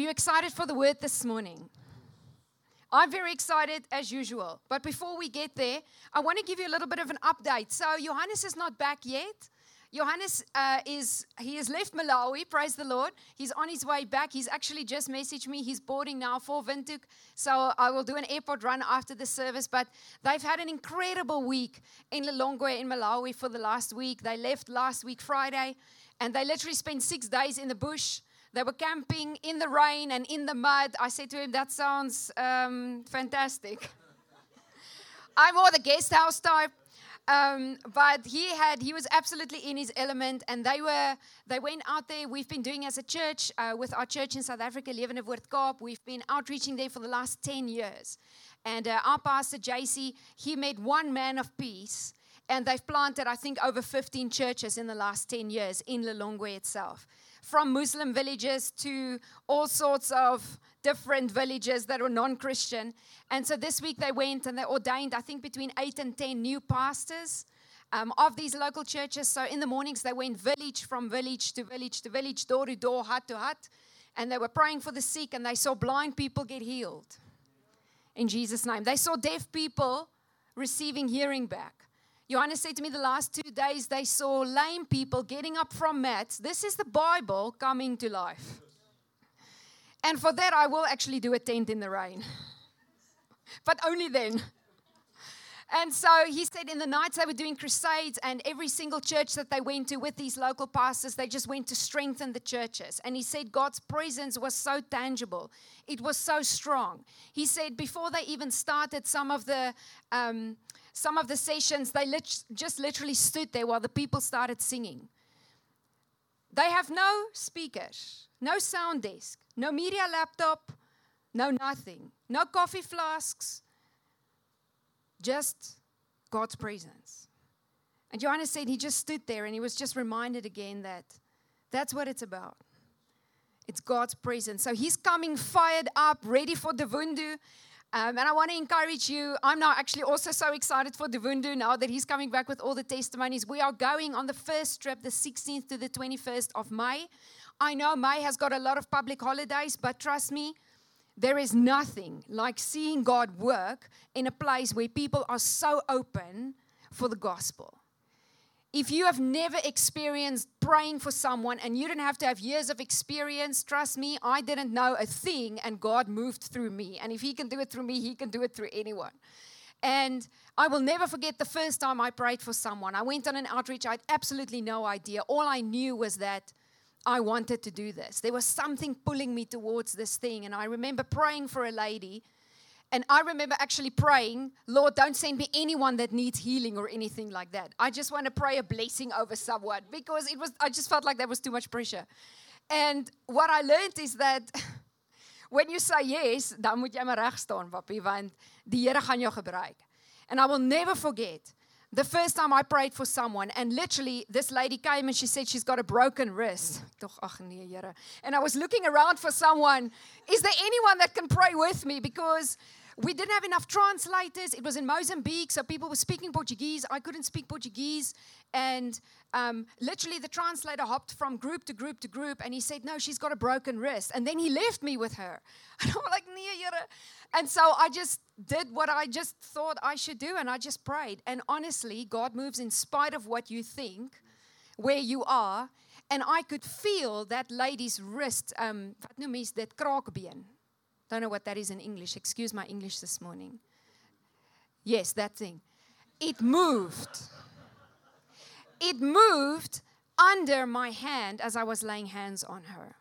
Are you excited for the word this morning? I'm very excited as usual. But before we get there, I want to give you a little bit of an update. So, Johannes is not back yet. Johannes uh, is, he has left Malawi, praise the Lord. He's on his way back. He's actually just messaged me. He's boarding now for Windhoek. So I will do an airport run after the service. But they've had an incredible week in Lilongwe in Malawi for the last week. They left last week, Friday, and they literally spent six days in the bush they were camping in the rain and in the mud. I said to him, That sounds um, fantastic. I'm more the guest house type. Um, but he had he was absolutely in his element and they were they went out there we've been doing as a church uh, with our church in south africa Woord Kaap we've been outreaching there for the last 10 years and uh, our pastor jc he made one man of peace and they've planted i think over 15 churches in the last 10 years in lilongwe itself from Muslim villages to all sorts of different villages that were non Christian. And so this week they went and they ordained, I think, between eight and 10 new pastors. Um, of these local churches. So in the mornings, they went village from village to village to village, door to door, hut to hut. And they were praying for the sick, and they saw blind people get healed in Jesus' name. They saw deaf people receiving hearing back. Johannes said to me the last two days they saw lame people getting up from mats. This is the Bible coming to life. And for that, I will actually do a tent in the rain, but only then. And so he said in the nights they were doing crusades, and every single church that they went to with these local pastors, they just went to strengthen the churches. And he said God's presence was so tangible, it was so strong. He said before they even started some of the um, some of the sessions, they lit- just literally stood there while the people started singing. They have no speakers, no sound desk, no media laptop, no nothing, no coffee flasks, just God's presence. And Johannes said he just stood there and he was just reminded again that that's what it's about. It's God's presence. So he's coming fired up, ready for the Wundu. Um, and I want to encourage you. I'm now actually also so excited for Devundu now that he's coming back with all the testimonies. We are going on the first trip, the 16th to the 21st of May. I know May has got a lot of public holidays, but trust me, there is nothing like seeing God work in a place where people are so open for the gospel. If you have never experienced praying for someone and you don't have to have years of experience, trust me, I didn't know a thing and God moved through me. And if He can do it through me, He can do it through anyone. And I will never forget the first time I prayed for someone. I went on an outreach, I had absolutely no idea. All I knew was that I wanted to do this. There was something pulling me towards this thing. And I remember praying for a lady and I remember actually praying, Lord, don't send me anyone that needs healing or anything like that. I just want to pray a blessing over someone because it was I just felt like there was too much pressure. And what I learned is that when you say yes, dan moet jy maar reg staan, want die Here gaan jou gebruik. And I will never forget the first time I prayed for someone, and literally this lady came and she said she's got a broken wrist. And I was looking around for someone. Is there anyone that can pray with me? Because we didn't have enough translators. It was in Mozambique, so people were speaking Portuguese. I couldn't speak Portuguese. And um, literally, the translator hopped from group to group to group, and he said, No, she's got a broken wrist. And then he left me with her. And I'm like, And so I just did what I just thought I should do, and I just prayed. And honestly, God moves in spite of what you think, where you are. And I could feel that lady's wrist, um, wat is dit kraakbeen. Don't know what that is in English. Excuse my English this morning. Yes, that thing. It moved. It moved under my hand as I was laying hands on her.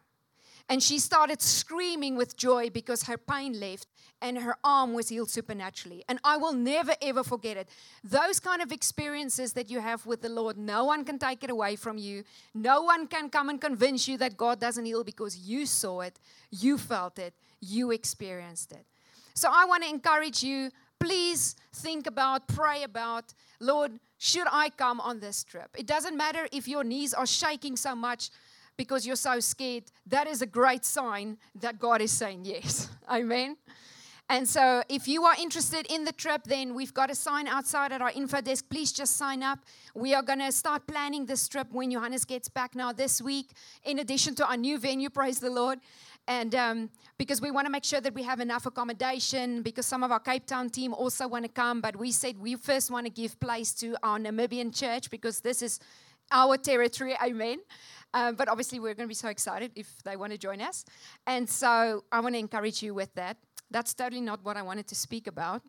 And she started screaming with joy because her pain left and her arm was healed supernaturally. And I will never ever forget it. Those kind of experiences that you have with the Lord, no one can take it away from you. No one can come and convince you that God doesn't heal because you saw it, you felt it, you experienced it. So I want to encourage you please think about, pray about, Lord, should I come on this trip? It doesn't matter if your knees are shaking so much because you're so scared. That is a great sign that God is saying yes. Amen. And so, if you are interested in the trip, then we've got a sign outside at our info desk. Please just sign up. We are going to start planning this trip when Johannes gets back now this week, in addition to our new venue, praise the Lord. And um, because we want to make sure that we have enough accommodation, because some of our Cape Town team also want to come, but we said we first want to give place to our Namibian church because this is our territory. Amen. Um, but obviously, we're going to be so excited if they want to join us. And so I want to encourage you with that. That's totally not what I wanted to speak about.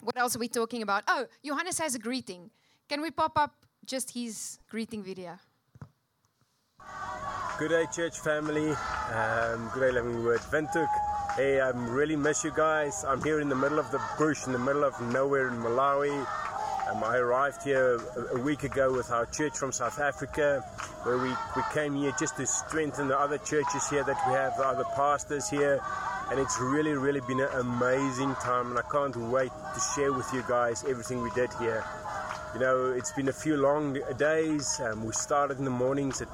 What else are we talking about? Oh, Johannes has a greeting. Can we pop up just his greeting video? Good day, church family. Um, good day, Living Word. Windhoek. Hey, I really miss you guys. I'm here in the middle of the bush, in the middle of nowhere in Malawi. Um, I arrived here a, a, week ago with our church from South Africa, where we, we came here just to strengthen the other churches here that we have, the other pastors here. And it's really, really been an amazing time, and I can't wait to share with you guys everything we did here. You know, it's been a few long days. Um, we started in the mornings at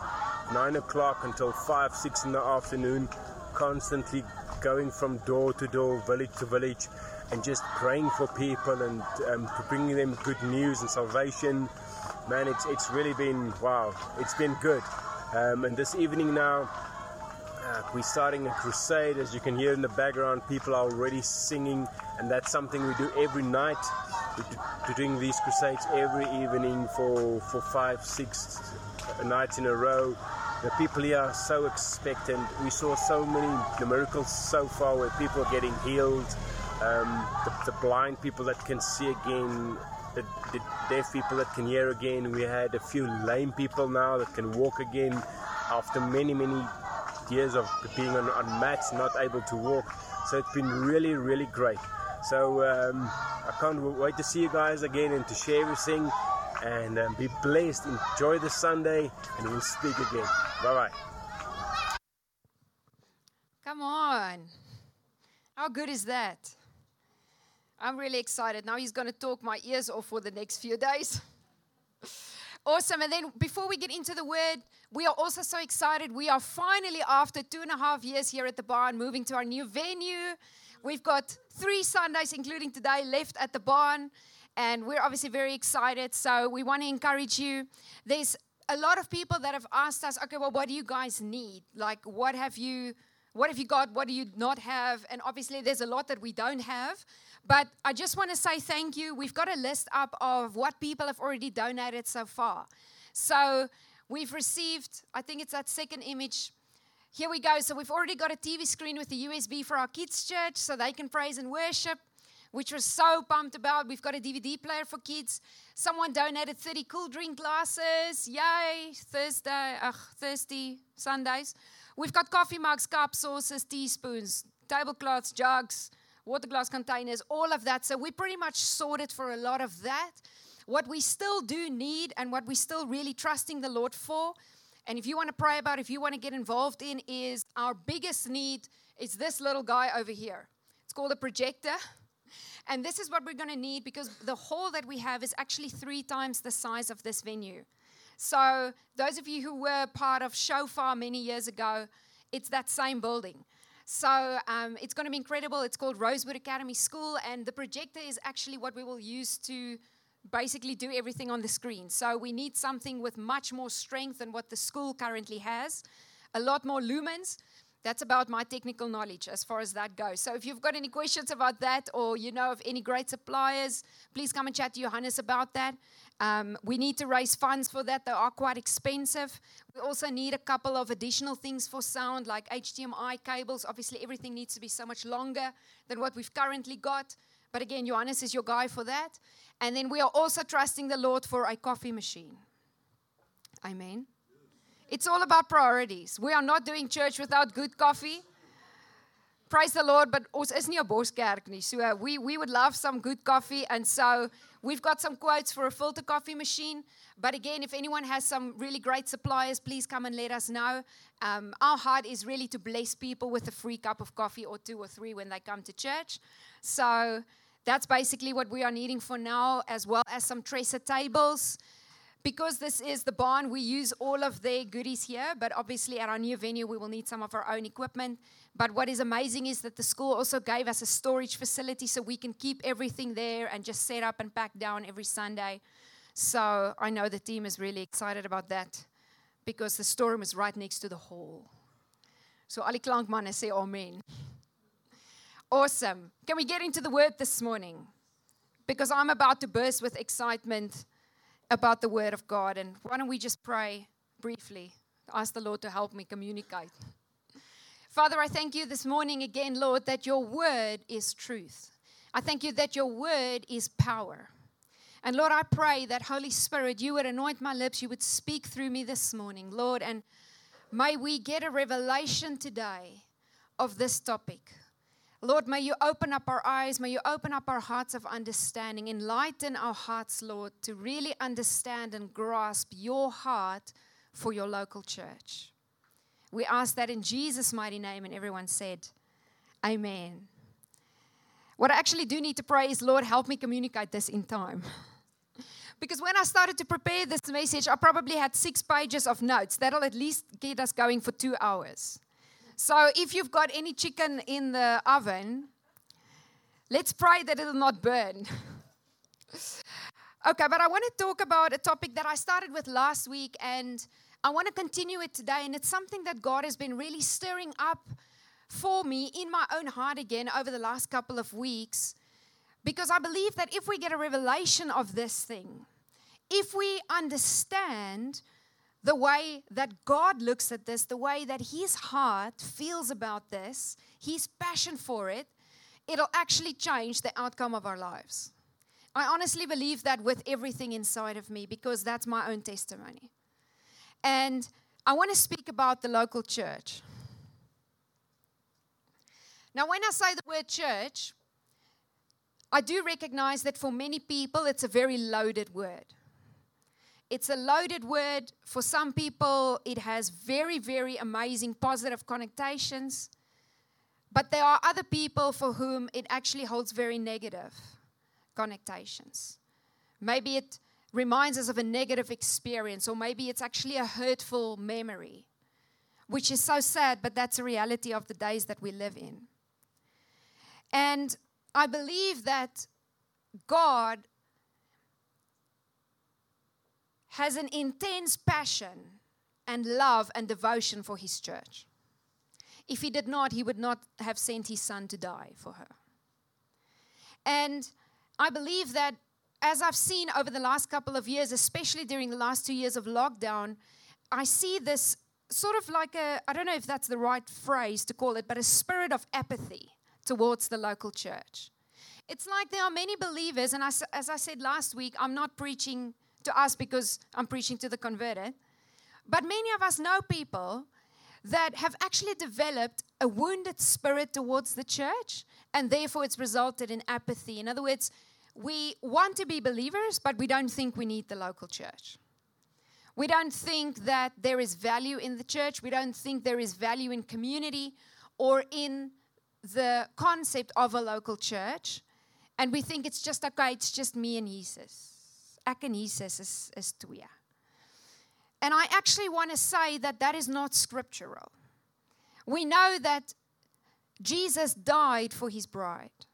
9 o'clock until 5, 6 in the afternoon, constantly going from door to door, village to village, and just praying for people and um, bringing them good news and salvation. Man, it's, it's really been, wow, it's been good. Um, and this evening now, uh, we're starting a crusade. As you can hear in the background, people are already singing, and that's something we do every night. We're doing these crusades every evening for, for five, six nights in a row. The people here are so expectant. We saw so many miracles so far where people are getting healed um, the, the, blind people that can see again, the, the, deaf people that can hear again. We had a few lame people now that can walk again after many, many years of being on, on mats, not able to walk. So it's been really, really great. So um, I can't wait to see you guys again and to share everything. And um, be blessed. Enjoy the Sunday, and we'll speak again. Bye bye. Come on. How good is that? I'm really excited. Now he's going to talk my ears off for the next few days. awesome. And then before we get into the word, we are also so excited. We are finally, after two and a half years here at the barn, moving to our new venue. We've got three Sundays, including today, left at the barn. And we're obviously very excited. So we want to encourage you. There's a lot of people that have asked us, okay, well, what do you guys need? Like, what have you. What have you got? What do you not have? And obviously, there's a lot that we don't have. But I just want to say thank you. We've got a list up of what people have already donated so far. So we've received, I think it's that second image. Here we go. So we've already got a TV screen with the USB for our kids' church so they can praise and worship, which we're so pumped about. We've got a DVD player for kids. Someone donated 30 cool drink glasses. Yay! Thursday, ugh, thirsty Sundays. We've got coffee mugs, cups, saucers, teaspoons, tablecloths, jugs water glass containers, all of that. So we pretty much sorted for a lot of that. What we still do need and what we're still really trusting the Lord for, and if you want to pray about, if you want to get involved in, is our biggest need is this little guy over here. It's called a projector. And this is what we're going to need because the hall that we have is actually three times the size of this venue. So, those of you who were part of Shofar many years ago, it's that same building. So um, it's going to be incredible. It's called Rosewood Academy School, and the projector is actually what we will use to basically do everything on the screen. So we need something with much more strength than what the school currently has, a lot more lumens. That's about my technical knowledge as far as that goes. So if you've got any questions about that or you know of any great suppliers, please come and chat to Johannes about that. Um, we need to raise funds for that. They are quite expensive. We also need a couple of additional things for sound, like HDMI cables. Obviously, everything needs to be so much longer than what we've currently got. But again, Johannes is your guy for that. And then we are also trusting the Lord for a coffee machine. Amen. It's all about priorities. We are not doing church without good coffee. Praise the Lord, but ons is nie 'n boskerk nie. So uh, we we would love some good coffee and so We've got some quotes for a filter coffee machine. But again, if anyone has some really great suppliers, please come and let us know. Um, our heart is really to bless people with a free cup of coffee or two or three when they come to church. So that's basically what we are needing for now, as well as some trestle tables. Because this is the barn, we use all of their goodies here, but obviously at our new venue, we will need some of our own equipment. But what is amazing is that the school also gave us a storage facility so we can keep everything there and just set up and pack down every Sunday. So I know the team is really excited about that because the storeroom is right next to the hall. So al die klankmanne sê amen. Awesome. Can we get into the word this morning? Because I'm about to burst with excitement about the word of God. And why don't we just pray briefly? Ask the Lord to help me communicate. Father, I thank you this morning again, Lord, that your word is truth. I thank you that your word is power. And Lord, I pray that Holy Spirit, you would anoint my lips, you would speak through me this morning, Lord, and may we get a revelation today of this topic. Lord, may you open up our eyes, may you open up our hearts of understanding, enlighten our hearts, Lord, to really understand and grasp your heart for your local church. We ask that in Jesus' mighty name, and everyone said, Amen. What I actually do need to pray is, Lord, help me communicate this in time. because when I started to prepare this message, I probably had six pages of notes. That'll at least get us going for two hours. So if you've got any chicken in the oven, let's pray that it'll not burn. okay, but I want to talk about a topic that I started with last week and I want to continue it today. And it's something that God has been really stirring up for me in my own heart again over the last couple of weeks. Because I believe that if we get a revelation of this thing, if we understand the way that God looks at this, the way that his heart feels about this, his passion for it, it'll actually change the outcome of our lives. I honestly believe that with everything inside of me because that's my own testimony. And I want to speak about the local church. Now, when I say the word church, I do recognize that for many people it's a very loaded word. It's a loaded word. For some people, it has very, very amazing positive connotations. But there are other people for whom it actually holds very negative connotations. Maybe it reminds us of a negative experience, or maybe it's actually a hurtful memory, which is so sad, but that's a reality of the days that we live in. And I believe that God has an intense passion and love and devotion for his church. If he did not, he would not have sent his son to die for her. And I believe that as I've seen over the last couple of years, especially during the last two years of lockdown, I see this sort of like a, I don't know if that's the right phrase to call it, but a spirit of apathy towards the local church. It's like there are many believers, and as, as I said last week, I'm not preaching to us because I'm preaching to the converted. But many of us know people that have actually developed a wounded spirit towards the church, and therefore it's resulted in apathy. In other words, we want to be believers, but we don't think we need the local church. We don't think that there is value in the church. We don't think there is value in community or in the concept of a local church. And we think it's just okay, it's just me and Jesus ek en Jesus is is twee. And I actually want to say that that is not scriptural. We know that Jesus died for his bride.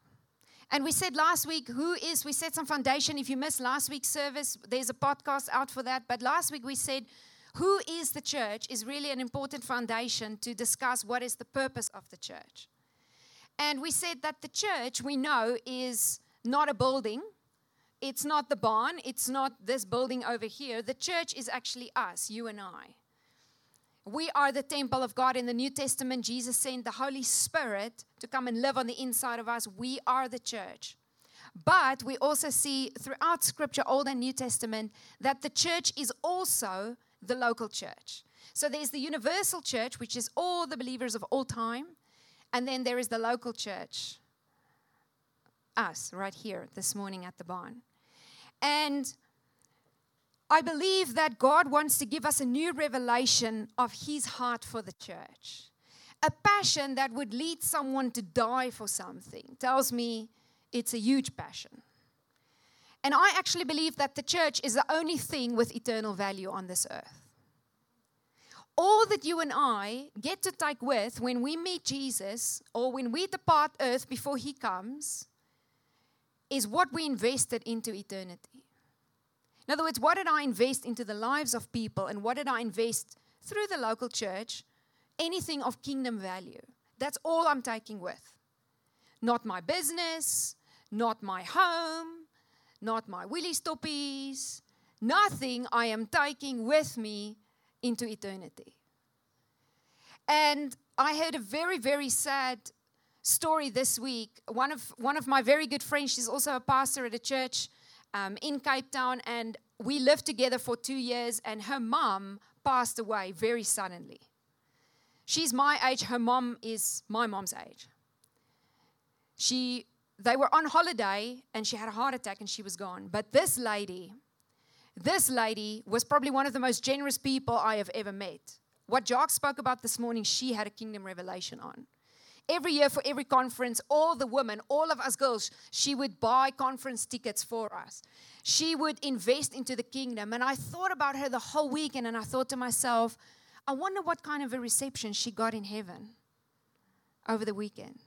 And we said last week, who is, we set some foundation. If you missed last week's service, there's a podcast out for that. But last week we said, who is the church is really an important foundation to discuss what is the purpose of the church. And we said that the church, we know, is not a building, it's not the barn, it's not this building over here. The church is actually us, you and I. We are the temple of God. In the New Testament, Jesus sent the Holy Spirit to come and live on the inside of us. We are the church. But we also see throughout Scripture, Old and New Testament, that the church is also the local church. So there's the universal church, which is all the believers of all time. And then there is the local church, us right here this morning at the barn. And I believe that God wants to give us a new revelation of His heart for the church. A passion that would lead someone to die for something tells me it's a huge passion. And I actually believe that the church is the only thing with eternal value on this earth. All that you and I get to take with when we meet Jesus or when we depart earth before He comes is what we invested into eternity. In other words, what did I invest into the lives of people and what did I invest through the local church anything of kingdom value. That's all I'm taking with. Not my business, not my home, not my willy stoppies, nothing I am taking with me into eternity. And I heard a very, very sad story this week. One of, one of my very good friends, she's also a pastor at a church um, in Cape Town, and we lived together for two years, and her mom passed away very suddenly. She's my age, her mom is my mom's age. She, they were on holiday, and she had a heart attack, and she was gone. But this lady, this lady was probably one of the most generous people I have ever met. What Jock spoke about this morning, she had a kingdom revelation on. Every year for every conference, all the women, all of us girls, she would buy conference tickets for us. She would invest into the kingdom. And I thought about her the whole weekend and I thought to myself, I wonder what kind of a reception she got in heaven over the weekend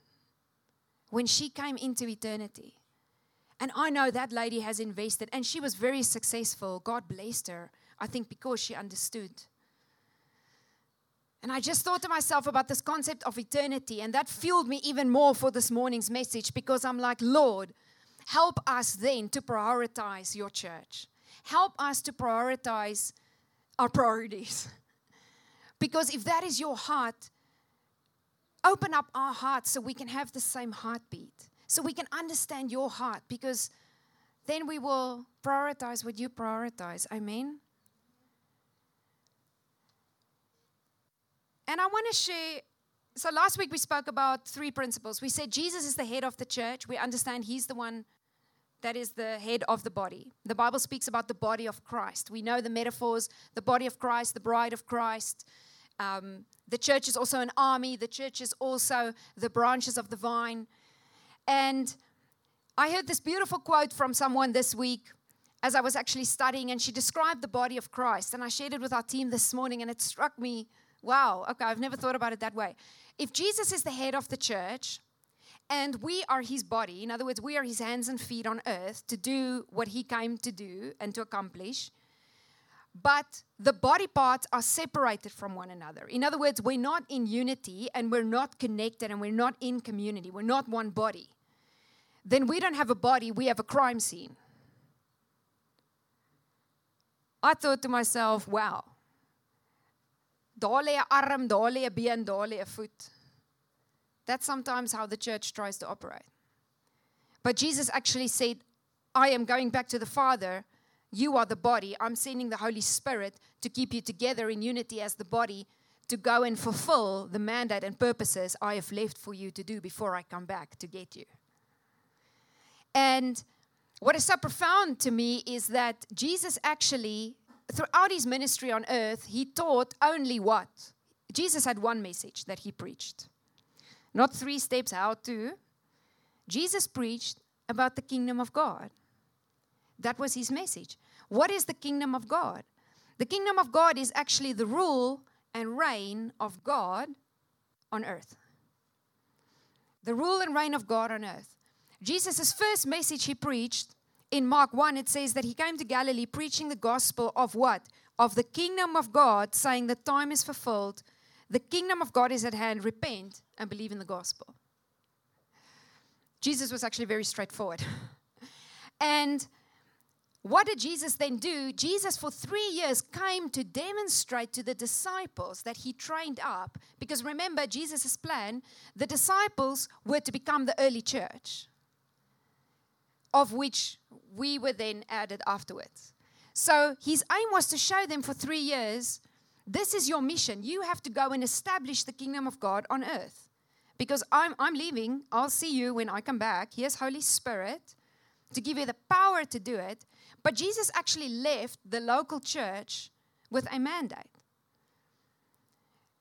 when she came into eternity. And I know that lady has invested and she was very successful. God blessed her, I think, because she understood. And I just thought to myself about this concept of eternity, and that fueled me even more for this morning's message because I'm like, Lord, help us then to prioritize your church. Help us to prioritize our priorities. because if that is your heart, open up our hearts so we can have the same heartbeat, so we can understand your heart, because then we will prioritize what you prioritize. Amen. And I want to share. So last week we spoke about three principles. We said Jesus is the head of the church. We understand he's the one that is the head of the body. The Bible speaks about the body of Christ. We know the metaphors the body of Christ, the bride of Christ. Um, the church is also an army, the church is also the branches of the vine. And I heard this beautiful quote from someone this week as I was actually studying, and she described the body of Christ. And I shared it with our team this morning, and it struck me Wow, okay, I've never thought about it that way. If Jesus is the head of the church and we are his body, in other words, we are his hands and feet on earth to do what he came to do and to accomplish, but the body parts are separated from one another. In other words, we're not in unity and we're not connected and we're not in community. We're not one body. Then we don't have a body, we have a crime scene. I thought to myself, wow, Lê 'n er arm, daar er lê 'n been, daar er lê 'n voet. That's sometimes how the church tries to operate. But Jesus actually said, I am going back to the Father. You are the body. I'm sending the Holy Spirit to keep you together in unity as the body to go and fulfill the mandate and purposes I have left for you to do before I come back to get you. And what is so profound to me is that Jesus actually throughout his ministry on earth, he taught only what? Jesus had one message that he preached. Not three steps how to. Jesus preached about the kingdom of God. That was his message. What is the kingdom of God? The kingdom of God is actually the rule and reign of God on earth. The rule and reign of God on earth. Jesus' first message he preached in Mark 1, it says that he came to Galilee preaching the gospel of what? Of the kingdom of God, saying the time is fulfilled, the kingdom of God is at hand, repent and believe in the gospel. Jesus was actually very straightforward. and what did Jesus then do? Jesus, for three years, came to demonstrate to the disciples that he trained up. Because remember, Jesus' plan, the disciples were to become the early church, of which we were then added afterwards. So his aim was to show them for three years this is your mission. You have to go and establish the kingdom of God on earth. Because I'm, I'm leaving, I'll see you when I come back. Here's Holy Spirit to give you the power to do it. But Jesus actually left the local church with a mandate.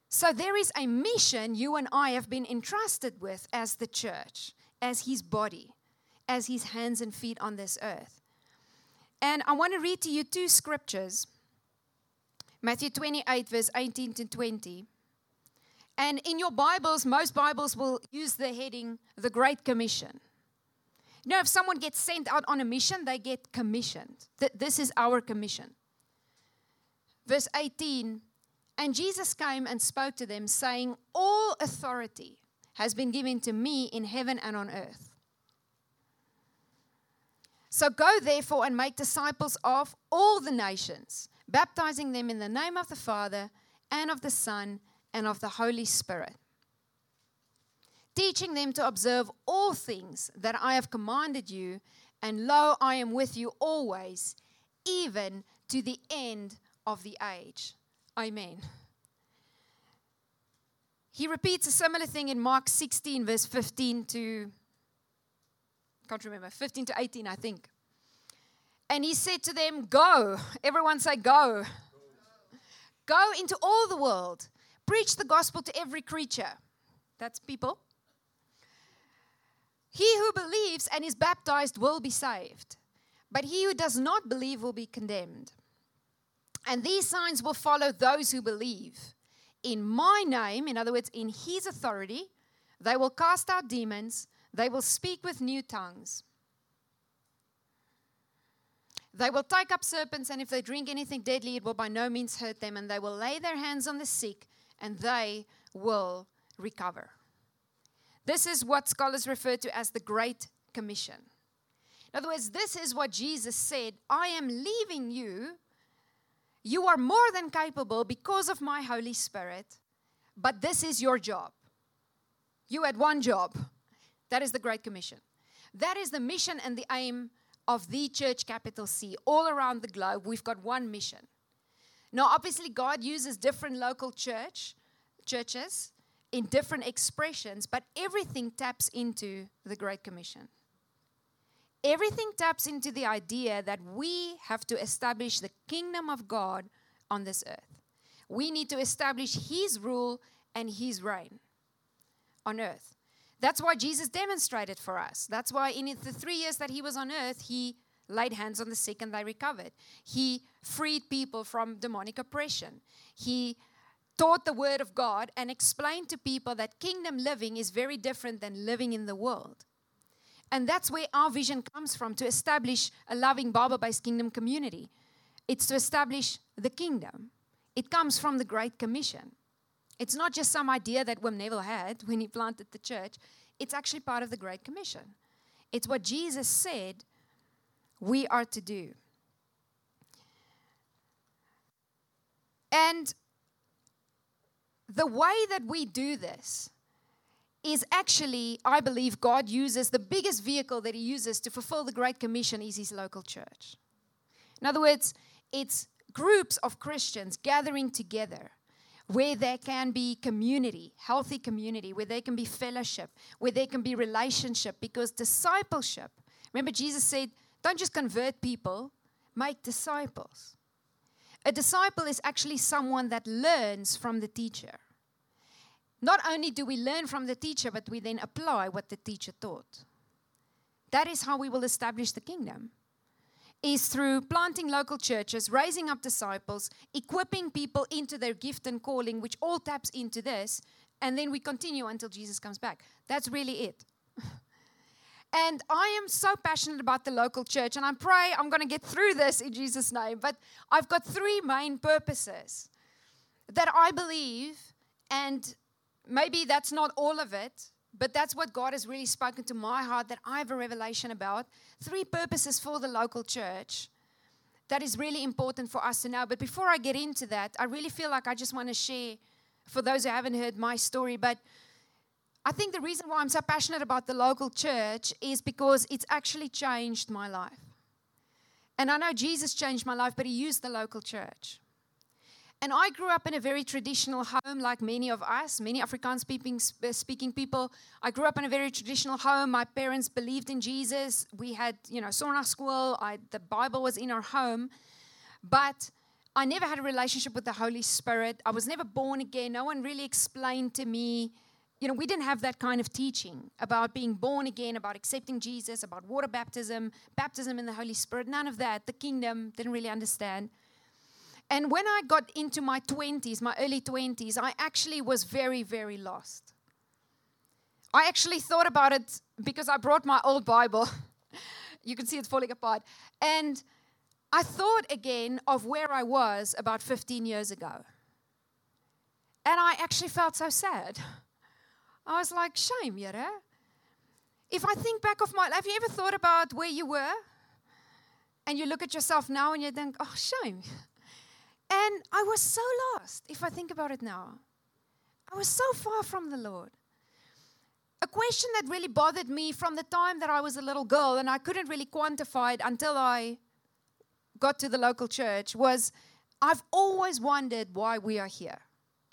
So there is a mission you and I have been entrusted with as the church, as his body as his hands and feet on this earth. And I want to read to you two scriptures Matthew 28, verse 18 to 20. And in your Bibles, most Bibles will use the heading, the Great Commission. You know, if someone gets sent out on a mission, they get commissioned. Th- this is our commission. Verse 18 And Jesus came and spoke to them, saying, All authority has been given to me in heaven and on earth. So go therefore and make disciples of all the nations, baptizing them in the name of the Father and of the Son and of the Holy Spirit, teaching them to observe all things that I have commanded you. And lo, I am with you always, even to the end of the age. Amen. He repeats a similar thing in Mark 16, verse 15 to, can't remember, 15 to 18, I think. And he said to them, Go. Everyone say, Go. Go into all the world, preach the gospel to every creature. That's people. He who believes and is baptized will be saved, but he who does not believe will be condemned. And these signs will follow those who believe. In my name, in other words, in his authority, they will cast out demons, they will speak with new tongues. They will take up serpents, and if they drink anything deadly, it will by no means hurt them, and they will lay their hands on the sick, and they will recover. This is what scholars refer to as the Great Commission. In other words, this is what Jesus said I am leaving you you are more than capable because of my Holy Spirit, but this is your job. You had one job. That is the Great Commission. That is the mission and the aim of the church, capital C. All around the globe, we've got one mission. Now, obviously, God uses different local church churches in different expressions, but everything taps into the Great Commission everything taps into the idea that we have to establish the kingdom of God on this earth. We need to establish His rule and His reign on earth. That's why Jesus demonstrated for us. That's why in the three years that He was on earth, He laid hands on the sick and they recovered. He freed people from demonic oppression. He taught the word of God and explained to people that kingdom living is very different than living in the world. And that's where our vision comes from to establish a loving Bible based kingdom community. It's to establish the kingdom. It comes from the Great Commission. It's not just some idea that Wim Neville had when he planted the church, it's actually part of the Great Commission. It's what Jesus said we are to do. And the way that we do this is actually, I believe, God uses the biggest vehicle that He uses to fulfill the Great Commission is His local church. In other words, it's groups of Christians gathering together where there can be community, healthy community, where there can be fellowship, where there can be relationship, because discipleship, remember, Jesus said, don't just convert people, make disciples. A disciple is actually someone that learns from the teacher. Not only do we learn from the teacher, but we then apply what the teacher taught. That is how we will establish the kingdom. Is through planting local churches, raising up disciples, equipping people into their gift and calling, which all taps into this, and then we continue until Jesus comes back. That's really it. and I am so passionate about the local church, and I pray I'm going to get through this in Jesus' name. But I've got three main purposes that I believe and maybe that's not all of it, but that's what God has really spoken to my heart that I have a revelation about. Three purposes for the local church that is really important for us to know. But before I get into that, I really feel like I just want to share for those who haven't heard my story. But I think the reason why I'm so passionate about the local church is because it's actually changed my life. And I know Jesus changed my life, but He used the local church. And I grew up in a very traditional home, like many of us, many Afrikaans speaking, speaking people. I grew up in a very traditional home. My parents believed in Jesus. We had, you know, Sondag school. I, the Bible was in our home. But I never had a relationship with the Holy Spirit. I was never born again. No one really explained to me. You know, we didn't have that kind of teaching about being born again, about accepting Jesus, about water baptism, baptism in the Holy Spirit. None of that. The kingdom didn't really understand. And when I got into my 20s, my early 20s, I actually was very, very lost. I actually thought about it because I brought my old Bible. you can see it's falling apart. And I thought again of where I was about 15 years ago. And I actually felt so sad. I was like, shame, Yere. If I think back of my life, have you ever thought about where you were? And you look at yourself now and you think, oh, shame. And I was so lost, if I think about it now. I was so far from the Lord. A question that really bothered me from the time that I was a little girl, and I couldn't really quantify it until I got to the local church, was I've always wondered why we are here.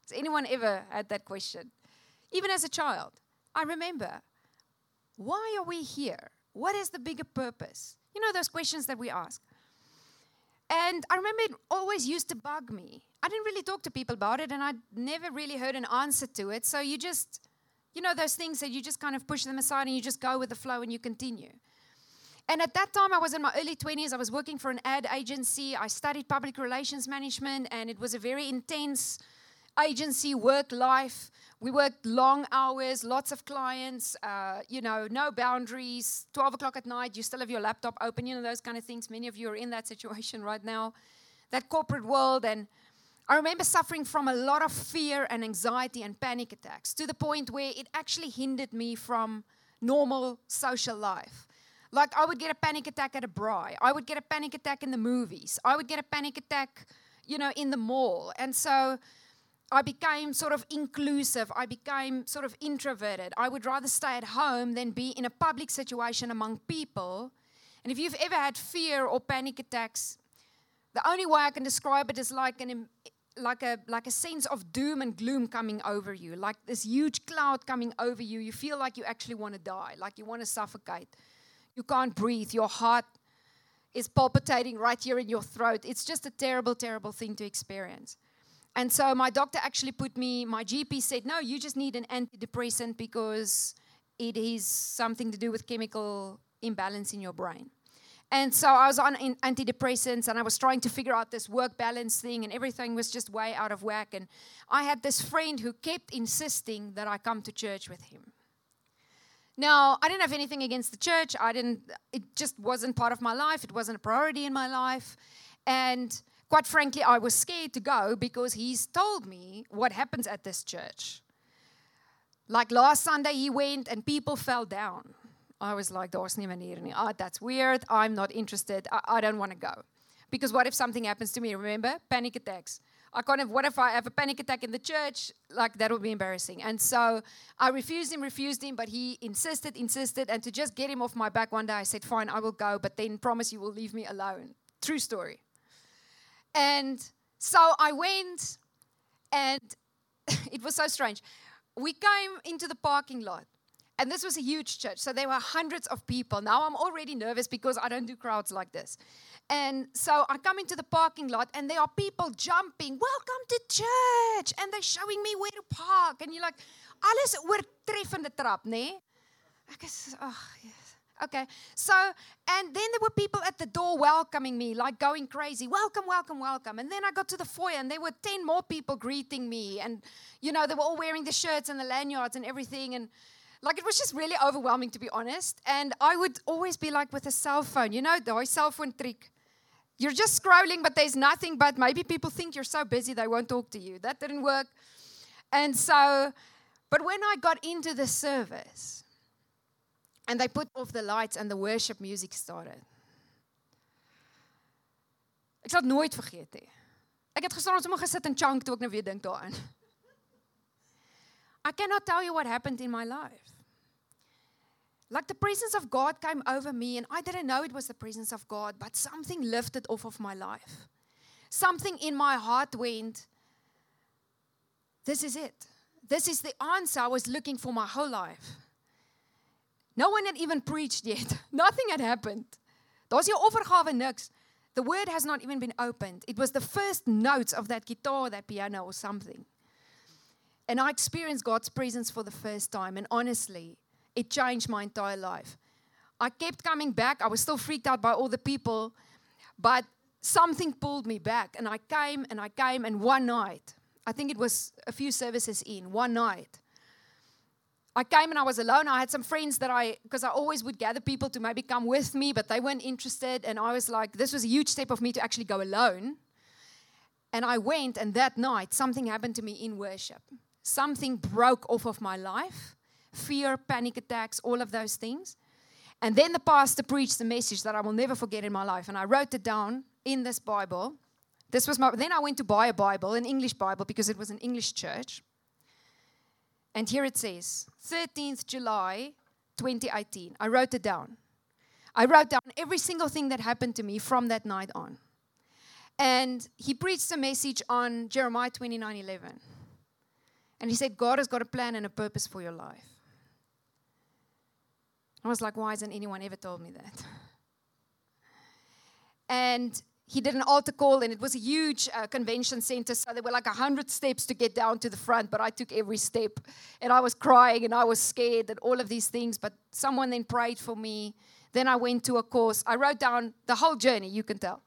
Has anyone ever had that question? Even as a child, I remember, why are we here? What is the bigger purpose? You know, those questions that we ask. And I remember it always used to bug me. I didn't really talk to people about it, and I never really heard an answer to it. So you just, you know, those things that you just kind of push them aside and you just go with the flow and you continue. And at that time, I was in my early 20s. I was working for an ad agency. I studied public relations management, and it was a very intense agency work life. We worked long hours, lots of clients, uh, you know, no boundaries. 12 o'clock at night, you still have your laptop open, you know, those kind of things. Many of you are in that situation right now. That corporate world. And I remember suffering from a lot of fear and anxiety and panic attacks to the point where it actually hindered me from normal social life. Like I would get a panic attack at a braai. I would get a panic attack in the movies. I would get a panic attack, you know, in the mall. And so I became sort of inclusive. I became sort of introverted. I would rather stay at home than be in a public situation among people. And if you've ever had fear or panic attacks, the only way I can describe it is like an like a like a sense of doom and gloom coming over you, like this huge cloud coming over you. You feel like you actually want to die, like you want to suffocate. You can't breathe. Your heart is palpitating right here in your throat. It's just a terrible, terrible thing to experience. And so my doctor actually put me, my GP said, no, you just need an antidepressant because it is something to do with chemical imbalance in your brain. And so I was on antidepressants and I was trying to figure out this work balance thing, and everything was just way out of whack. And I had this friend who kept insisting that I come to church with him. Now, I didn't have anything against the church. I didn't, it just wasn't part of my life. It wasn't a priority in my life. And quite frankly, I was scared to go because he's told me what happens at this church. Like last Sunday, he went and people fell down. I was like. Ah, that's weird. I'm not interested. I, I don't want to go. Because what if something happens to me? Remember? Panic attacks. I kind of, what if I have a panic attack in the church? Like, that would be embarrassing. And so I refused him, refused him, but he insisted, insisted. And to just get him off my back one day, I said, fine, I will go, but then promise you will leave me alone. True story. And so I went, and it was so strange. We came into the parking lot. And this was a huge church, so there were hundreds of people. Now I'm already nervous because I don't do crowds like this. And so I come into the parking lot and there are people jumping, welcome to church. And they're showing me where to park. And you're like, alles oortreffende trap, nee? Ek is, oh, yes. Okay. So, and then there were people at the door welcoming me, like going crazy. Welcome, welcome, welcome. And then I got to the foyer and there were 10 more people greeting me. And, you know, they were all wearing the shirts and the lanyards and everything. And, like it was just really overwhelming to be honest. And I would always be like with a cell phone, you know, the cell phone trick. You're just scrolling, but there's nothing. But maybe people think you're so busy they won't talk to you. That didn't work. And so, but when I got into the service and they put off the lights and the worship music started, ek sal nooit vergeet hê. Ek het gister ons sommer gesit en chunk toe ek nou weer dink daaraan. I cannot tell you what happened in my life. Like the presence of God came over me, and I didn't know it was the presence of God, but something lifted off of my life. Something in my heart went, This is it. This is the answer I was looking for my whole life. No one had even preached yet, nothing had happened. Daar's jou offergawe niks. The word has not even been opened. It was the first notes of that guitar, that piano, or something. And I experienced God's presence for the first time. And honestly, it changed my entire life. I kept coming back. I was still freaked out by all the people, but something pulled me back. And I came and I came, and one night, I think it was a few services in, one night, I came and I was alone. I had some friends that I, because I always would gather people to maybe come with me, but they weren't interested. And I was like, this was a huge step of me to actually go alone. And I went, and that night, something happened to me in worship. Something broke off of my life fear, panic attacks, all of those things. And then the pastor preached a message that I will never forget in my life. And I wrote it down in this Bible. This was my, then I went to buy a Bible, an English Bible, because it was an English church. And here it says 13th July 2018. I wrote it down. I wrote down every single thing that happened to me from that night on. And he preached a message on Jeremiah 29 11. And he said, God has got a plan and a purpose for your life. I was like, why hasn't anyone ever told me that? And he did an altar call, and it was a huge uh, convention center. So there were like 100 steps to get down to the front, but I took every step. And I was crying and I was scared and all of these things. But someone then prayed for me. Then I went to a course. I wrote down the whole journey, you can tell.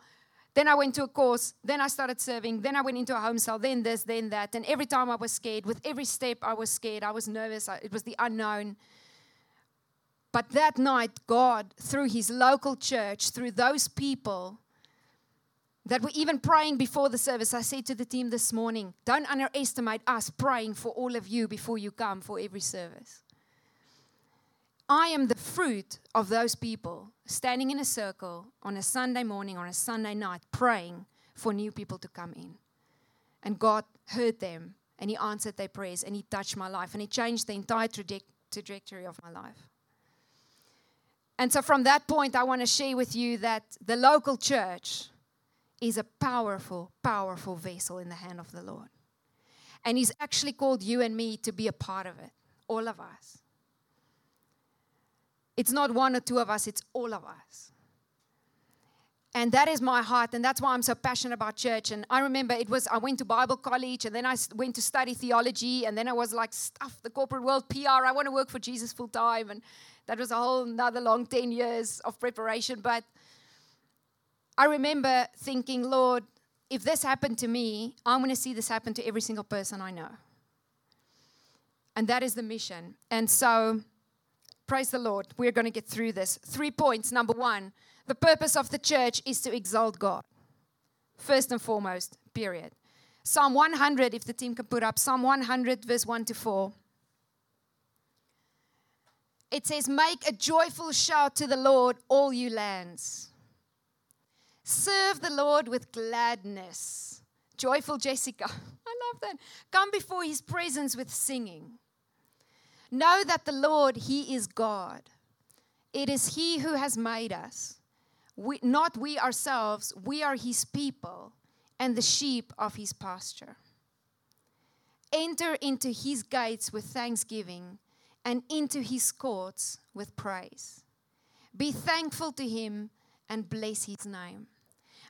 Then I went to a course. Then I started serving. Then I went into a home cell. Then this, then that. And every time I was scared. With every step, I was scared. I was nervous. it was the unknown. But that night, God, through His local church, through those people that were even praying before the service, I said to the team this morning, don't underestimate us praying for all of you before you come for every service. I am the fruit of those people standing in a circle on a Sunday morning, on a Sunday night, praying for new people to come in. And God heard them and He answered their prayers and He touched my life and He changed the entire trajectory of my life. And so, from that point, I want to share with you that the local church is a powerful, powerful vessel in the hand of the Lord. And He's actually called you and me to be a part of it, all of us. It's not one or two of us, it's all of us. And that is my heart, and that's why I'm so passionate about church. And I remember it was, I went to Bible college, and then I went to study theology, and then I was like, stuff, the corporate world, PR, I want to work for Jesus full time. And that was a whole another long 10 years of preparation. But I remember thinking, Lord, if this happened to me, I'm going to see this happen to every single person I know. And that is the mission. And so, praise the Lord, we're going to get through this. Three points. Number one, the purpose of the church is to exalt God. First and foremost, period. Psalm 100, if the team can put up, Psalm 100, verse 1 to 4 it says, Make a joyful shout to the Lord, all you lands. Serve the Lord with gladness. Joyful Jessica. I love that. Come before his presence with singing. Know that the Lord, he is God. It is he who has made us. We, not we ourselves, we are his people and the sheep of his pasture. Enter into his gates with thanksgiving and into his courts with praise. Be thankful to him and bless his name.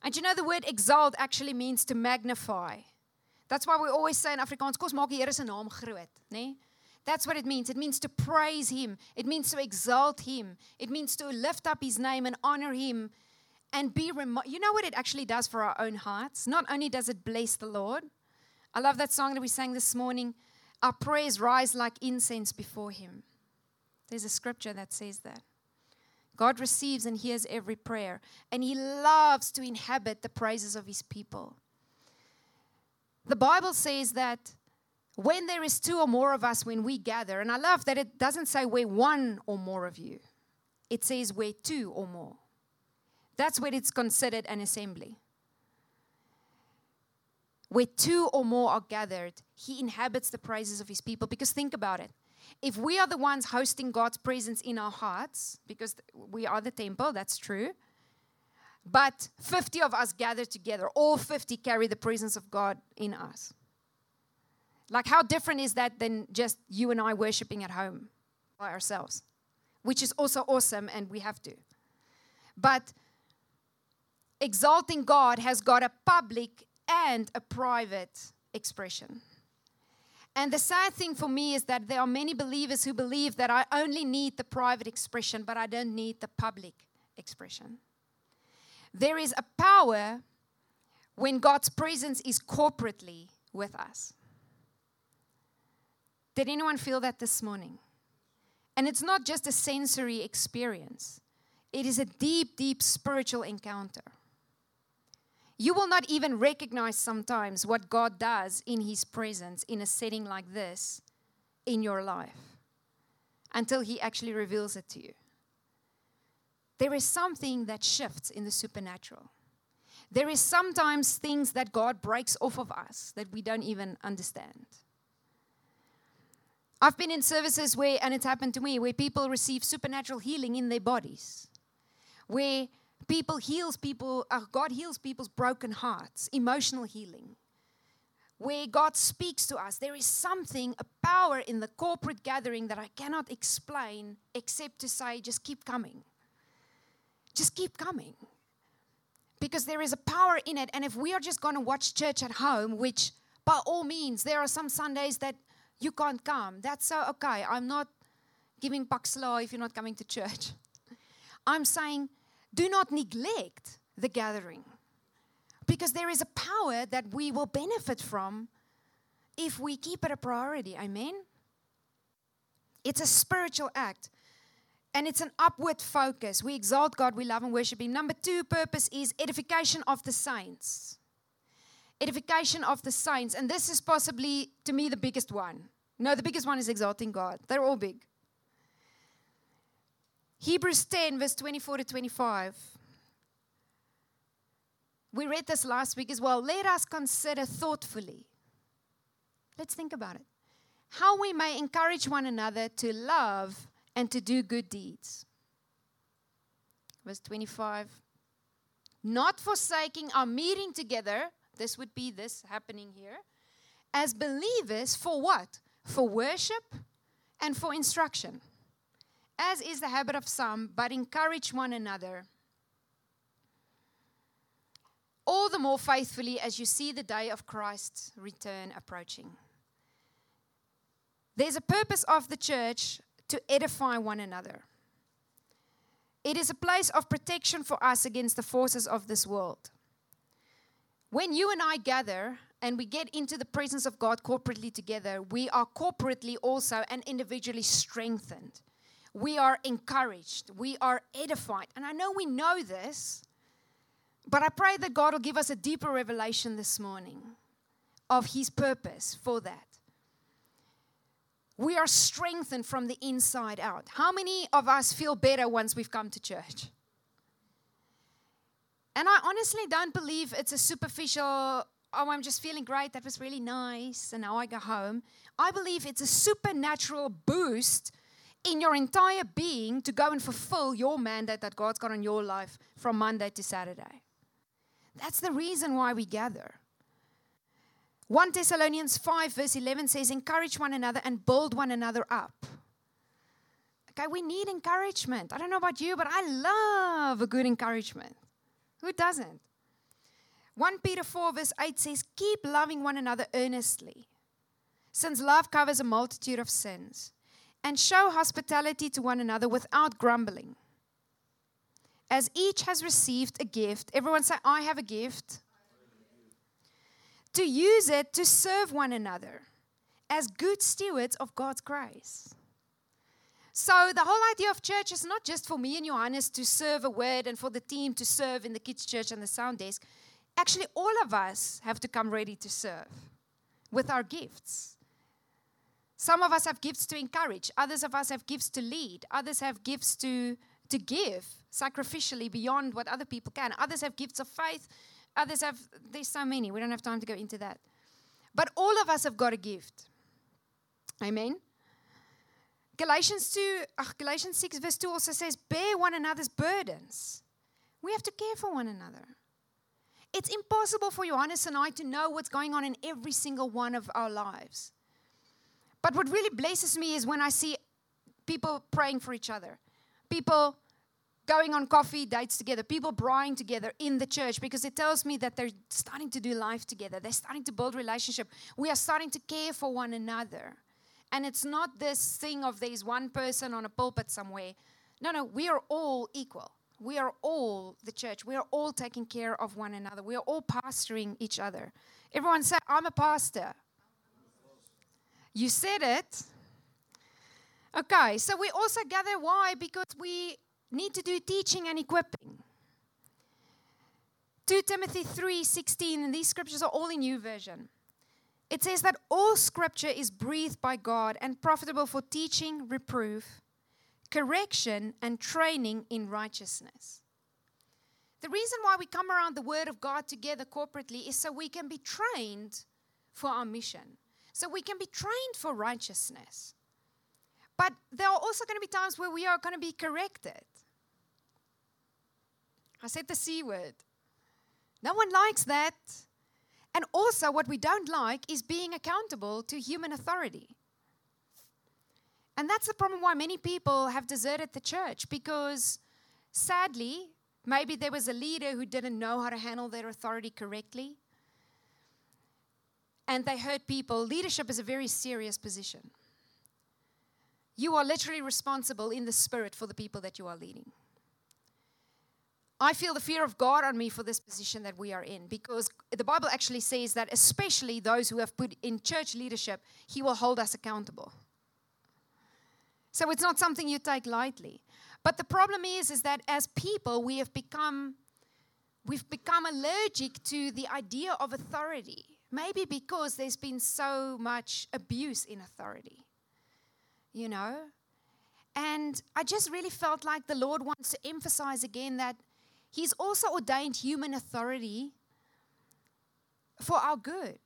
And you know, the word exalt actually means to magnify. That's why we always say in Afrikaans, kos maak die Here se naam groot, né? That's what it means. It means to praise him. It means to exalt him. It means to lift up his name and honor him and be remo- you know what it actually does for our own hearts? Not only does it bless the Lord. I love that song that we sang this morning. Our prayers rise like incense before Him. There's a scripture that says that. God receives and hears every prayer, and He loves to inhabit the praises of His people. The Bible says that when there is two or more of us when we gather, and I love that it doesn't say where one or more of you, it says where two or more. That's when it's considered an assembly where two or more are gathered, he inhabits the praises of his people. Because think about it. If we are the ones hosting God's presence in our hearts, because we are the temple, that's true, but 50 of us gather together, all 50 carry the presence of God in us. Like, how different is that than just you and I worshiping at home by ourselves? Which is also awesome, and we have to. But exalting God has got a public and a private expression. And the sad thing for me is that there are many believers who believe that I only need the private expression, but I don't need the public expression. There is a power when God's presence is corporately with us. Did anyone feel that this morning? And it's not just a sensory experience, it is a deep, deep spiritual encounter. You will not even recognize sometimes what God does in His presence in a setting like this in your life until He actually reveals it to you. There is something that shifts in the supernatural. There is sometimes things that God breaks off of us that we don't even understand. I've been in services where, and it's happened to me, where people receive supernatural healing in their bodies, where people heals people, uh, God heals people's broken hearts, emotional healing, where God speaks to us. There is something, a power in the corporate gathering that I cannot explain except to say, just keep coming. Just keep coming. Because there is a power in it. And if we are just going to watch church at home, which by all means, there are some Sundays that you can't come. That's so okay. I'm not giving bucks law if you're not coming to church. I'm saying do not neglect the gathering because there is a power that we will benefit from if we keep it a priority. Amen? It's a spiritual act and it's an upward focus. We exalt God, we love and worship Him. Number two purpose is edification of the saints. Edification of the saints. And this is possibly, to me, the biggest one. No, the biggest one is exalting God. They're all big. Hebrews 10, verse 24 to 25. We read this last week as well. Let us consider thoughtfully. Let's think about it. How we may encourage one another to love and to do good deeds. Verse 25. Not forsaking our meeting together. This would be this happening here. As believers, for what? For worship and for instruction as is the habit of some, but encourage one another. All the more faithfully as you see the day of Christ's return approaching. There's a purpose of the church to edify one another. It is a place of protection for us against the forces of this world. When you and I gather and we get into the presence of God corporately together, we are corporately also and individually strengthened we are encouraged, we are edified. And I know we know this, but I pray that God will give us a deeper revelation this morning of His purpose for that. We are strengthened from the inside out. How many of us feel better once we've come to church? And I honestly don't believe it's a superficial, oh, I'm just feeling great, that was really nice, and now I go home. I believe it's a supernatural boost in your entire being to go and fulfill your mandate that God's got on your life from Monday to Saturday. That's the reason why we gather. 1 Thessalonians 5, verse 11 says, Encourage one another and build one another up. Okay, we need encouragement. I don't know about you, but I love a good encouragement. Who doesn't? 1 Peter 4, verse 8 says, Keep loving one another earnestly, since love covers a multitude of sins and show hospitality to one another without grumbling. As each has received a gift, everyone say, I have a gift. To use it to serve one another as good stewards of God's grace. So, the whole idea of church is not just for me and Johannes to serve a word and for the team to serve in the kids' church and the sound desk. Actually, all of us have to come ready to serve with our gifts. Some of us have gifts to encourage, others of us have gifts to lead, others have gifts to, to give sacrificially beyond what other people can. Others have gifts of faith, others have, there's so many, we don't have time to go into that. But all of us have got a gift. Amen. Galatians 2, uh, Galatians 6, verse 2 also says, Bear one another's burdens. We have to care for one another. It's impossible for Johannes and I to know what's going on in every single one of our lives. But what really blesses me is when I see people praying for each other, people going on coffee dates together, people brawling together in the church because it tells me that they're starting to do life together. They're starting to build relationship. We are starting to care for one another. And it's not this thing of there's one person on a pulpit somewhere. No, no, we are all equal. We are all the church. We are all taking care of one another. We are all pastoring each other. Everyone say, I'm a pastor. You said it. Okay, so we also gather why? Because we need to do teaching and equipping. 2 Timothy 3:16 and these scriptures are all in new version. It says that all scripture is breathed by God and profitable for teaching, reproof, correction and training in righteousness. The reason why we come around the word of God together corporately is so we can be trained for our mission. So we can be trained for righteousness. But there are also going to be times where we are going to be corrected. I said the C word. No one likes that. And also, what we don't like is being accountable to human authority. And that's the problem why many people have deserted the church because sadly, maybe there was a leader who didn't know how to handle their authority correctly. And they hurt people. Leadership is a very serious position. You are literally responsible in the spirit for the people that you are leading. I feel the fear of God on me for this position that we are in because the Bible actually says that, especially those who have put in church leadership, He will hold us accountable. So it's not something you take lightly. But the problem is, is that as people, we have become, we've become allergic to the idea of authority. Maybe because there's been so much abuse in authority, you know? And I just really felt like the Lord wants to emphasize again that He's also ordained human authority for our good,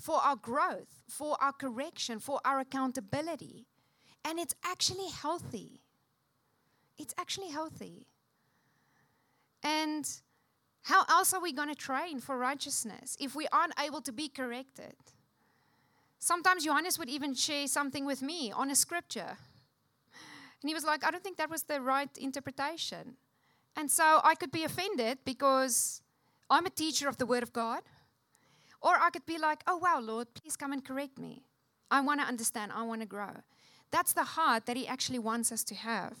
for our growth, for our correction, for our accountability. And it's actually healthy. It's actually healthy. And how else are we going to train for righteousness if we aren't able to be corrected? Sometimes Johannes would even share something with me on a scripture. And he was like, I don't think that was the right interpretation. And so I could be offended because I'm a teacher of the Word of God. Or I could be like, oh, wow, Lord, please come and correct me. I want to understand, I want to grow. That's the heart that He actually wants us to have.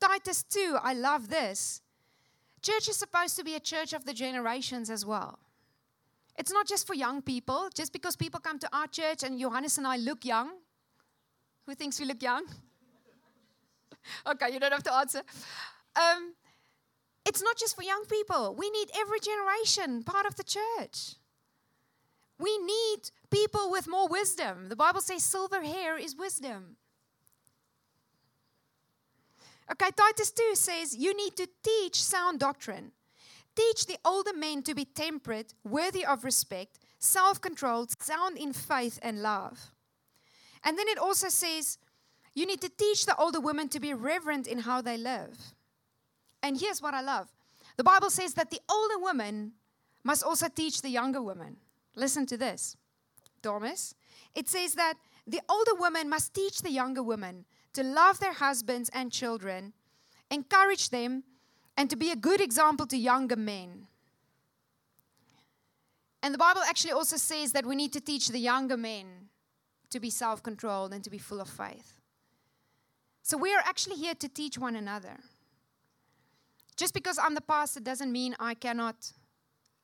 Titus 2, I love this. Church is supposed to be a church of the generations as well. It's not just for young people, just because people come to our church and Johannes and I look young. Who thinks we look young? okay, you don't have to answer. Um, it's not just for young people. We need every generation part of the church. We need people with more wisdom. The Bible says silver hair is wisdom. Okay, Titus 2 says you need to teach sound doctrine. Teach the older men to be temperate, worthy of respect, self controlled, sound in faith and love. And then it also says you need to teach the older women to be reverent in how they live. And here's what I love the Bible says that the older woman must also teach the younger women. Listen to this, Thomas. It says that the older woman must teach the younger woman to love their husbands and children, encourage them, and to be a good example to younger men. And the Bible actually also says that we need to teach the younger men to be self controlled and to be full of faith. So we are actually here to teach one another. Just because I'm the pastor doesn't mean I cannot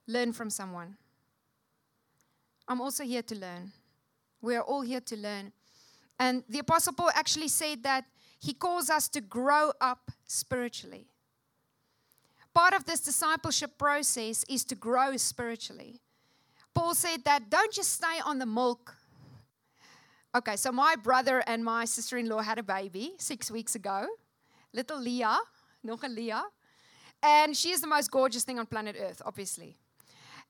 learn from someone. I'm also here to learn. We are all here to learn. And the Apostle Paul actually said that he calls us to grow up spiritually. Part of this discipleship process is to grow spiritually. Paul said that don't just stay on the milk. Okay, so my brother and my sister in law had a baby six weeks ago, little Leah, nog Leah. And she is the most gorgeous thing on planet Earth, obviously.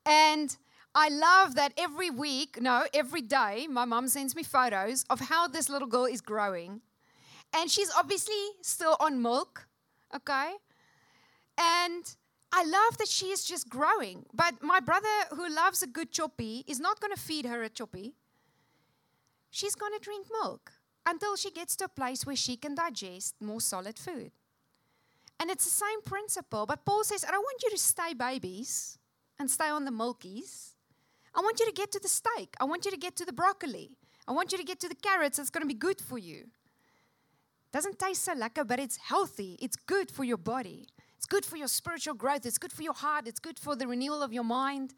And I love that every week, no, every day, my mom sends me photos of how this little girl is growing. And she's obviously still on milk, okay? And I love that she is just growing. But my brother, who loves a good choppy, is not going to feed her a choppy. She's going to drink milk until she gets to a place where she can digest more solid food. And it's the same principle. But Paul says, I don't want you to stay babies and stay on the milkies. I want you to get to the steak. I want you to get to the broccoli. I want you to get to the carrots It's going to be good for you. Doesn't taste so lekker, but it's healthy. It's good for your body. It's good for your spiritual growth. It's good for your heart. It's good for the renewal of your mind.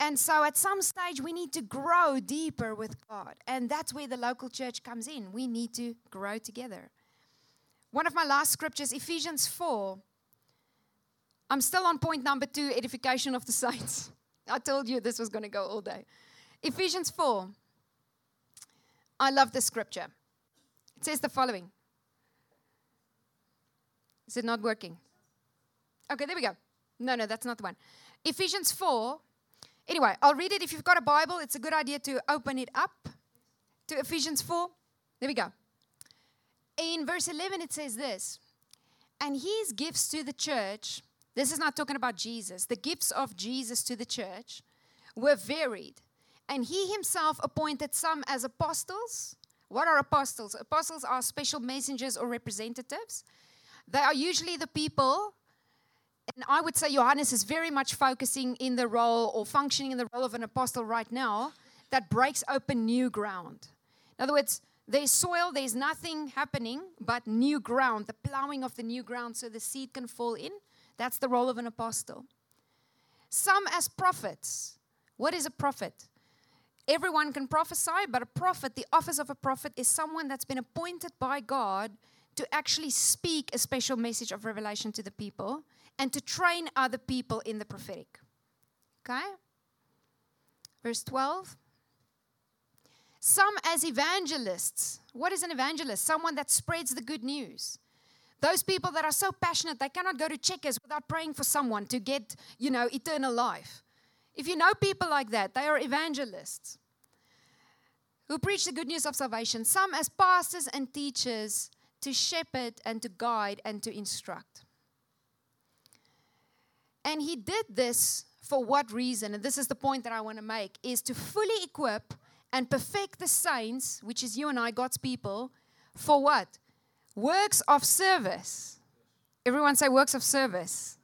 And so at some stage, we need to grow deeper with God. And that's where the local church comes in. We need to grow together. One of my last scriptures, Ephesians 4. I'm still on point number two edification of the saints. I told you this was going to go all day. Ephesians 4. I love this scripture. It says the following Is it not working? Okay, there we go. No, no, that's not the one. Ephesians 4. Anyway, I'll read it. If you've got a Bible, it's a good idea to open it up to Ephesians 4. There we go. In verse 11, it says this And his gifts to the church, this is not talking about Jesus, the gifts of Jesus to the church were varied. And he himself appointed some as apostles. What are apostles? Apostles are special messengers or representatives. They are usually the people and I would say Johannes is very much focusing in the role or functioning in the role of an apostle right now that breaks open new ground. In other words, there's soil, there's nothing happening but new ground, the plowing of the new ground so the seed can fall in. That's the role of an apostle. Some as prophets. What is a prophet? Everyone can prophesy, but a prophet, the office of a prophet, is someone that's been appointed by God to actually speak a special message of revelation to the people and to train other people in the prophetic. Okay? Verse 12. Some as evangelists. What is an evangelist? Someone that spreads the good news. Those people that are so passionate, they cannot go to Checkers without praying for someone to get, you know, eternal life. If you know people like that, they are evangelists who preach the good news of salvation. Some as pastors and teachers to shepherd and to guide and to instruct. And he did this for what reason? And this is the point that I want to make is to fully equip and perfect the saints, which is you and I, God's people, for what? Works of service. Everyone say works of service.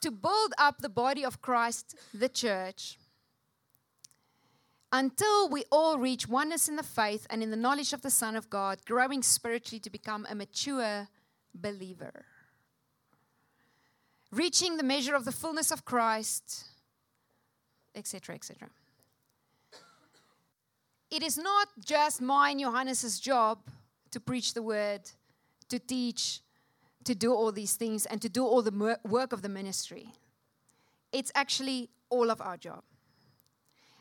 To build up the body of Christ, the church, until we all reach oneness in the faith and in the knowledge of the Son of God, growing spiritually to become a mature believer reaching the measure of the fullness of Christ, etc., etc. It is not just mine, Johannes's job to preach the word, to teach, to do all these things, and to do all the work of the ministry. It's actually all of our job.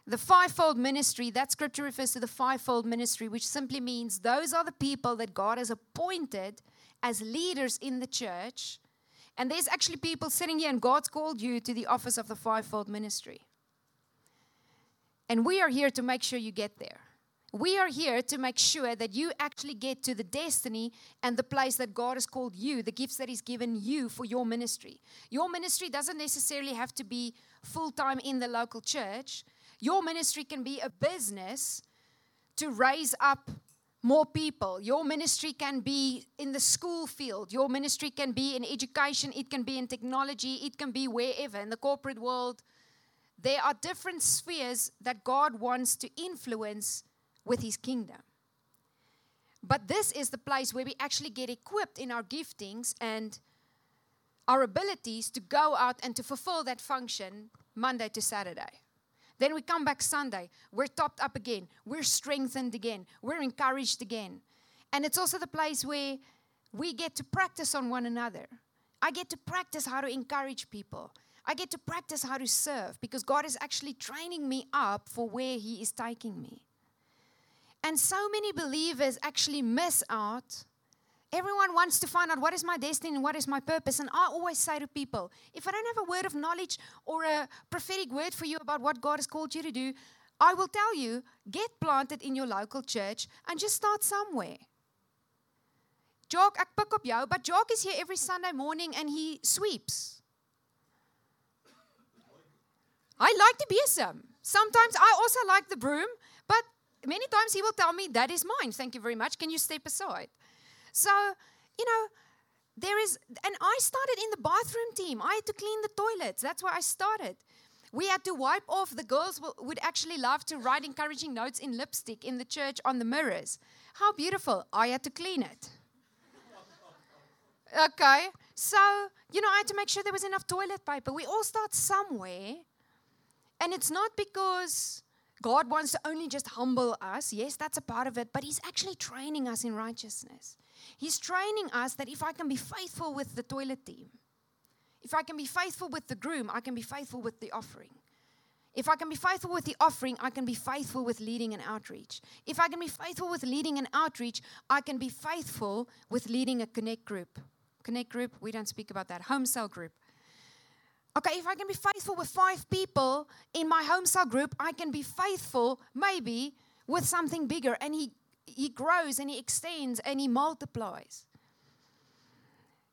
The fivefold ministry, that scripture refers to the fivefold ministry, which simply means those are the people that God has appointed as leaders in the church and there's actually people sitting here, and God's called you to the office of the fivefold ministry. And we are here to make sure you get there. We are here to make sure that you actually get to the destiny and the place that God has called you, the gifts that He's given you for your ministry. Your ministry doesn't necessarily have to be full time in the local church, your ministry can be a business to raise up more people. Your ministry can be in the school field, your ministry can be in education, it can be in technology, it can be wherever, in the corporate world. There are different spheres that God wants to influence with His kingdom. But this is the place where we actually get equipped in our giftings and our abilities to go out and to fulfill that function Monday to Saturday. Then we come back Sunday. We're topped up again. We're strengthened again. We're encouraged again. And it's also the place where we get to practice on one another. I get to practice how to encourage people. I get to practice how to serve because God is actually training me up for where He is taking me. And so many believers actually miss out Everyone wants to find out what is my destiny and what is my purpose. And I always say to people if I don't have a word of knowledge or a prophetic word for you about what God has called you to do, I will tell you get planted in your local church and just start somewhere. Jock, ek pik op jou, but Jock is here every Sunday morning and he sweeps. I like to be some. Sometimes I also like the broom, many times he will tell me, That is mine. Thank you very much. Can you step aside? So, you know, there is, and I started in the bathroom team. I had to clean the toilets. That's where I started. We had to wipe off. The girls would actually love to write encouraging notes in lipstick in the church on the mirrors. How beautiful. I had to clean it. okay. So, you know, I had to make sure there was enough toilet paper. We all start somewhere. And it's not because God wants to only just humble us. Yes, that's a part of it, but He's actually training us in righteousness. He's training us that if I can be faithful with the toilet team, if I can be faithful with the groom, I can be faithful with the offering. If I can be faithful with the offering, I can be faithful with leading an outreach. If I can be faithful with leading an outreach, I can be faithful with leading a connect group. Connect group, we don't speak about that. Home cell group. Okay, if I can be faithful with five people in my home cell group, I can be faithful maybe with something bigger. And he, he grows and he extends and he multiplies.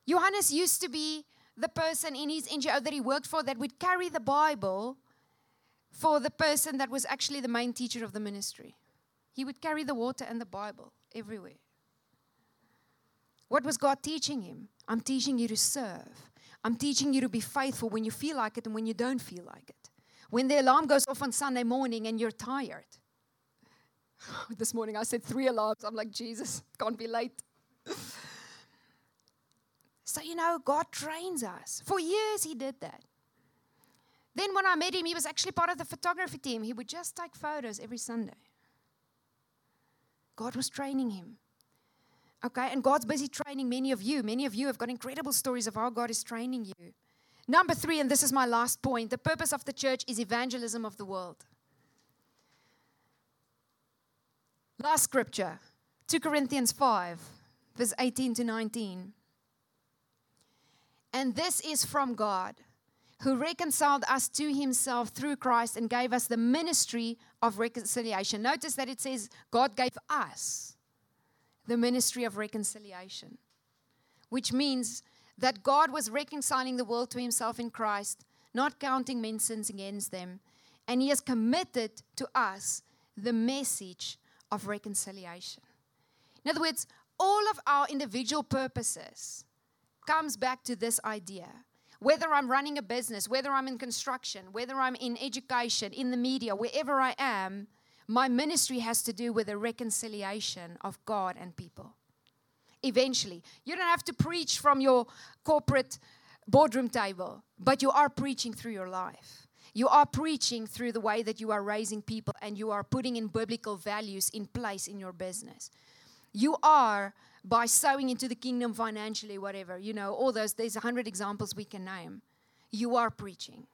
Johannes used to be the person in his NGO that he worked for that would carry the Bible for the person that was actually the main teacher of the ministry. He would carry the water and the Bible everywhere. What was God teaching him? I'm teaching you to serve. I'm teaching you to be faithful when you feel like it and when you don't feel like it. When the alarm goes off on Sunday morning and you're tired. this morning I said three alarms. I'm like, Jesus, can't be late. so, you know, God trains us. For years, He did that. Then when I met him, he was actually part of the photography team. He would just take photos every Sunday. God was training him. Okay, and God's busy training many of you. Many of you have got incredible stories of how God is training you. Number three, and this is my last point the purpose of the church is evangelism of the world. Last scripture, 2 Corinthians 5, verse 18 to 19. And this is from God who reconciled us to himself through Christ and gave us the ministry of reconciliation. Notice that it says God gave us the ministry of reconciliation, which means that God was reconciling the world to himself in Christ, not counting men's sins against them. And he has committed to us the message of reconciliation. In other words, all of our individual purposes comes back to this idea whether I'm running a business, whether I'm in construction, whether I'm in education, in the media, wherever I am, my ministry has to do with the reconciliation of God and people. Eventually, you don't have to preach from your corporate boardroom table, but you are preaching through your life. You are preaching through the way that you are raising people and you are putting in biblical values in place in your business. You are by sowing into the kingdom financially, whatever, you know, all those, there's a hundred examples we can name. You are preaching.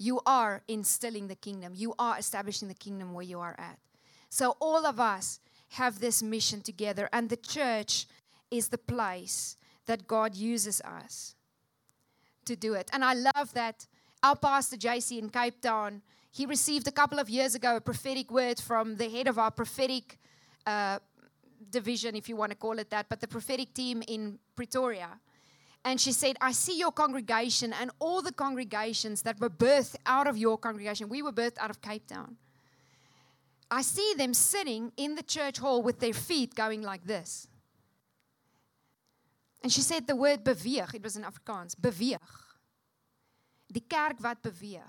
You are instilling the kingdom. You are establishing the kingdom where you are at. So all of us have this mission together, and the church is the place that God uses us to do it. And I love that our pastor JC in Cape Town, he received a couple of years ago a prophetic word from the head of our prophetic uh, division, if you want to call it that, but the prophetic team in Pretoria. And she said, I see your congregation and all the congregations that were birthed out of your congregation. We were birthed out of Cape Town. I see them sitting in the church hall with their feet going like this. And she said the word beweeg, it was in Afrikaans, beweeg. Die kerk wat beweeg.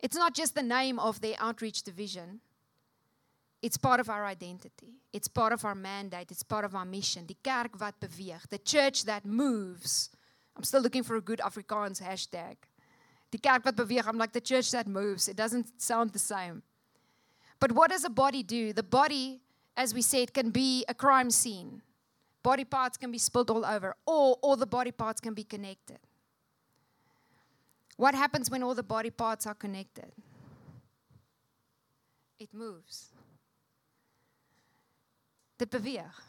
It's not just the name of their outreach division. It's part of our identity. It's part of our mandate. It's part of our mission. Die kerk wat beweeg. The church that moves. I'm still looking for a good Afrikaans hashtag. Die kerk wat beweeg. I'm like the church that moves. It doesn't sound the same. But what does a body do? The body, as we said, can be a crime scene. Body parts can be spilled all over, or all the body parts can be connected. What happens when all the body parts are connected? It moves. Dit beweeg.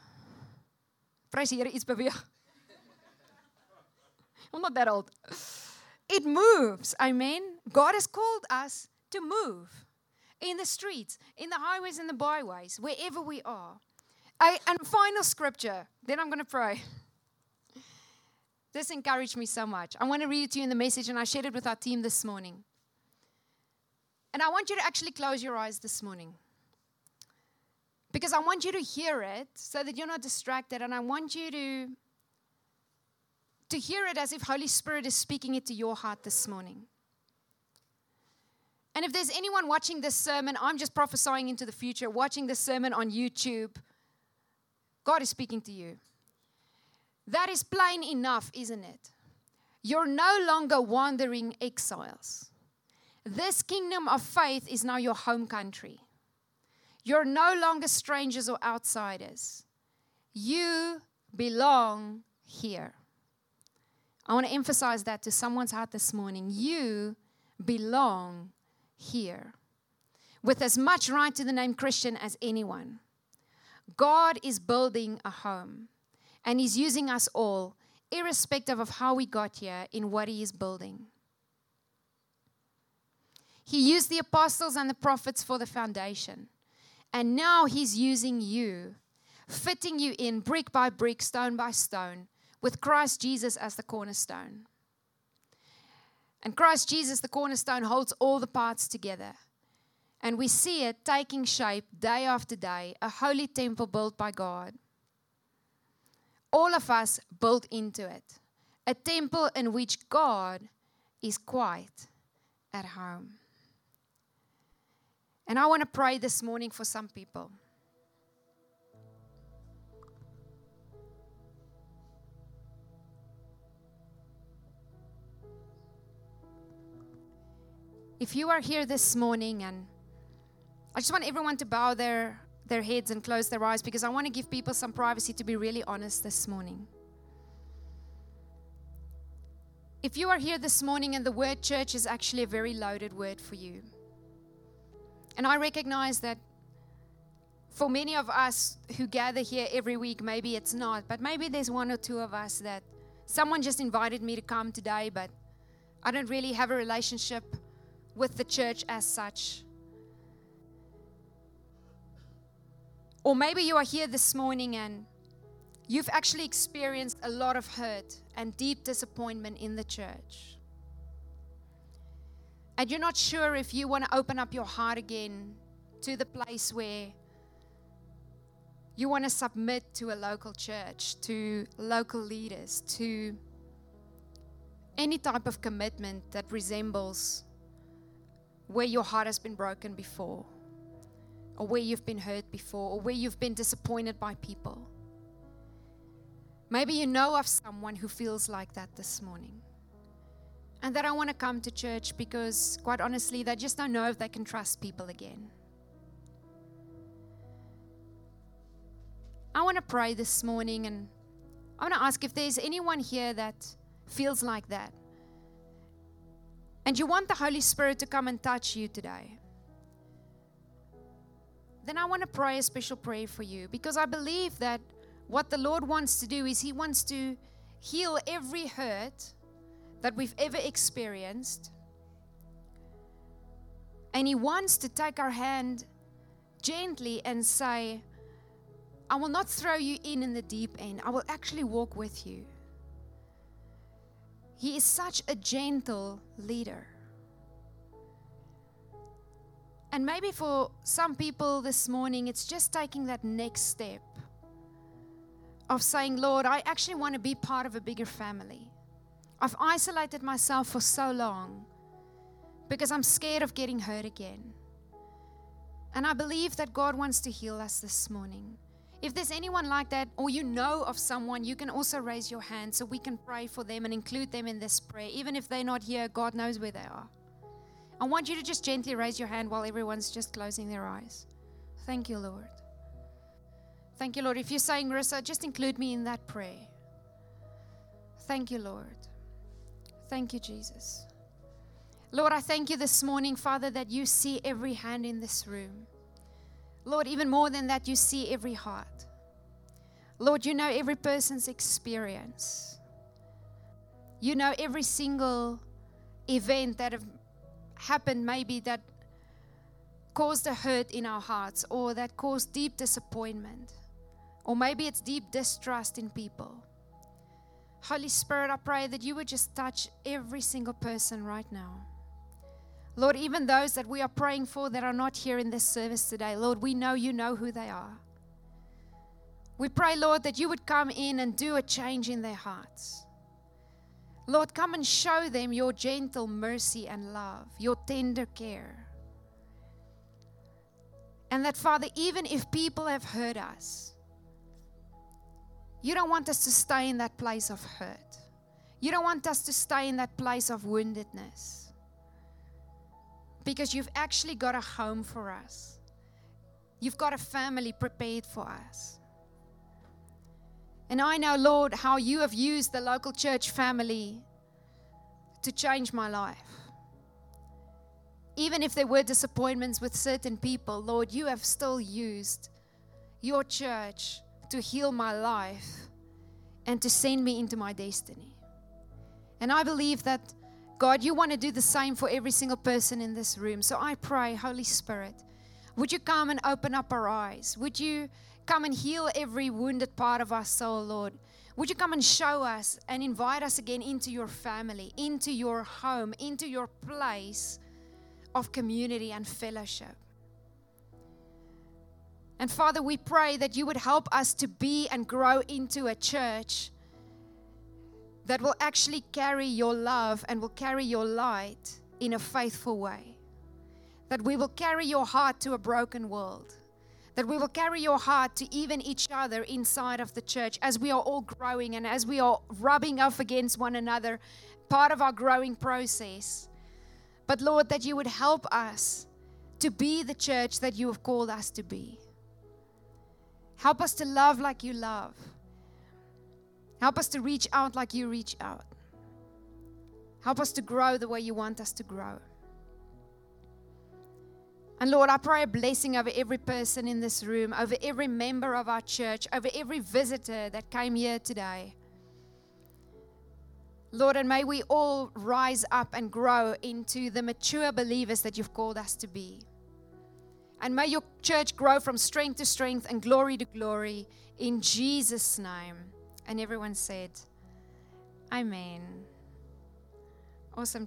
Prys die Here iets beweeg. I'm not that old. It moves. Amen. God has called us to move in the streets, in the highways and the byways, wherever we are. I, and final scripture, then I'm going to pray. This encouraged me so much. I want to read it to you in the message, and I shared it with our team this morning. And I want you to actually close your eyes this morning because I want you to hear it so that you're not distracted and I want you to to hear it as if Holy Spirit is speaking it to your heart this morning. And if there's anyone watching this sermon, I'm just prophesying into the future, watching this sermon on YouTube, God is speaking to you. That is plain enough, isn't it? You're no longer wandering exiles. This kingdom of faith is now your home country. You're no longer strangers or outsiders. You belong here. I want to emphasize that to someone's heart this morning. You belong here with as much right to the name Christian as anyone. God is building a home and He's using us all, irrespective of how we got here, in what He is building. He used the apostles and the prophets for the foundation. And now He's using you, fitting you in brick by brick, stone by stone, with Christ Jesus as the cornerstone. And Christ Jesus, the cornerstone, holds all the parts together. And we see it taking shape day after day, a holy temple built by God. All of us built into it, a temple in which God is quite at home. And I want to pray this morning for some people. If you are here this morning and I just want everyone to bow their, their heads and close their eyes because I want to give people some privacy to be really honest this morning. If you are here this morning and the word church is actually a very loaded word for you, and I recognize that for many of us who gather here every week, maybe it's not, but maybe there's one or two of us that someone just invited me to come today, but I don't really have a relationship with the church as such. Or maybe you are here this morning and you've actually experienced a lot of hurt and deep disappointment in the church. And you're not sure if you want to open up your heart again to the place where you want to submit to a local church, to local leaders, to any type of commitment that resembles where your heart has been broken before or where you've been hurt before, or where you've been disappointed by people. Maybe you know of someone who feels like that this morning. And that I want to come to church because, quite honestly, they just don't know if they can trust people again. I want to pray this morning and I want to ask if there's anyone here that feels like that. And you want the Holy Spirit to come and touch you today then I want to pray a special prayer for you because I believe that what the Lord wants to do is He wants to heal every hurt that we've ever experienced. And He wants to take our hand gently and say, I will not throw you in in the deep end, I will actually walk with you. He is such a gentle leader. And maybe for some people this morning, it's just taking that next step of saying, Lord, I actually want to be part of a bigger family. I've isolated myself for so long because I'm scared of getting hurt again. And I believe that God wants to heal us this morning. If there's anyone like that, or you know of someone, you can also raise your hand so we can pray for them and include them in this prayer. Even if they're not here, God knows where they are. I want you to just gently raise your hand while everyone's just closing their eyes. Thank you, Lord. Thank you, Lord. If you're saying, Marissa, just include me in that prayer. Thank you, Lord. Thank you, Jesus. Lord, I thank you this morning, Father, that you see every hand in this room. Lord, even more than that, you see every heart. Lord, you know every person's experience. You know every single event that have happened maybe that caused a hurt in our hearts or that caused deep disappointment. Or maybe it's deep distrust in people. Holy Spirit, I pray that you would just touch every single person right now. Lord, even those that we are praying for that are not here in this service today, Lord, we know you know who they are. We pray, Lord, that you would come in and do a change in their hearts. Lord, come and show them your gentle mercy and love, your tender care. And that, Father, even if people have hurt us, you don't want us to stay in that place of hurt. You don't want us to stay in that place of woundedness. because you've actually got a home for us. You've got a family prepared for us. And I know, Lord, how you have used the local church family to change my life. Even if there were disappointments with certain people, Lord, you have still used your church to heal my life and to send me into my destiny. And I believe that, God, you want to do the same for every single person in this room. So I pray, Holy Spirit, would you come and open up our eyes? Would you come and heal every wounded part of our soul, Lord? Would you come and show us and invite us again into your family, into your home, into your place of community and fellowship? And Father, we pray that you would help us to be and grow into a church that will actually carry your love and will carry your light in a faithful way. That we will carry your heart to a broken world. That we will carry your heart to even each other inside of the church as we are all growing and as we are rubbing up against one another, part of our growing process. But Lord, that you would help us to be the church that you have called us to be. Help us to love like you love. Help us to reach out like you reach out. Help us to grow the way you want us to grow. And Lord, I pray a blessing over every person in this room, over every member of our church, over every visitor that came here today. Lord, and may we all rise up and grow into the mature believers that you've called us to be. And may your church grow from strength to strength and glory to glory in Jesus' name. And everyone said, Amen. Awesome.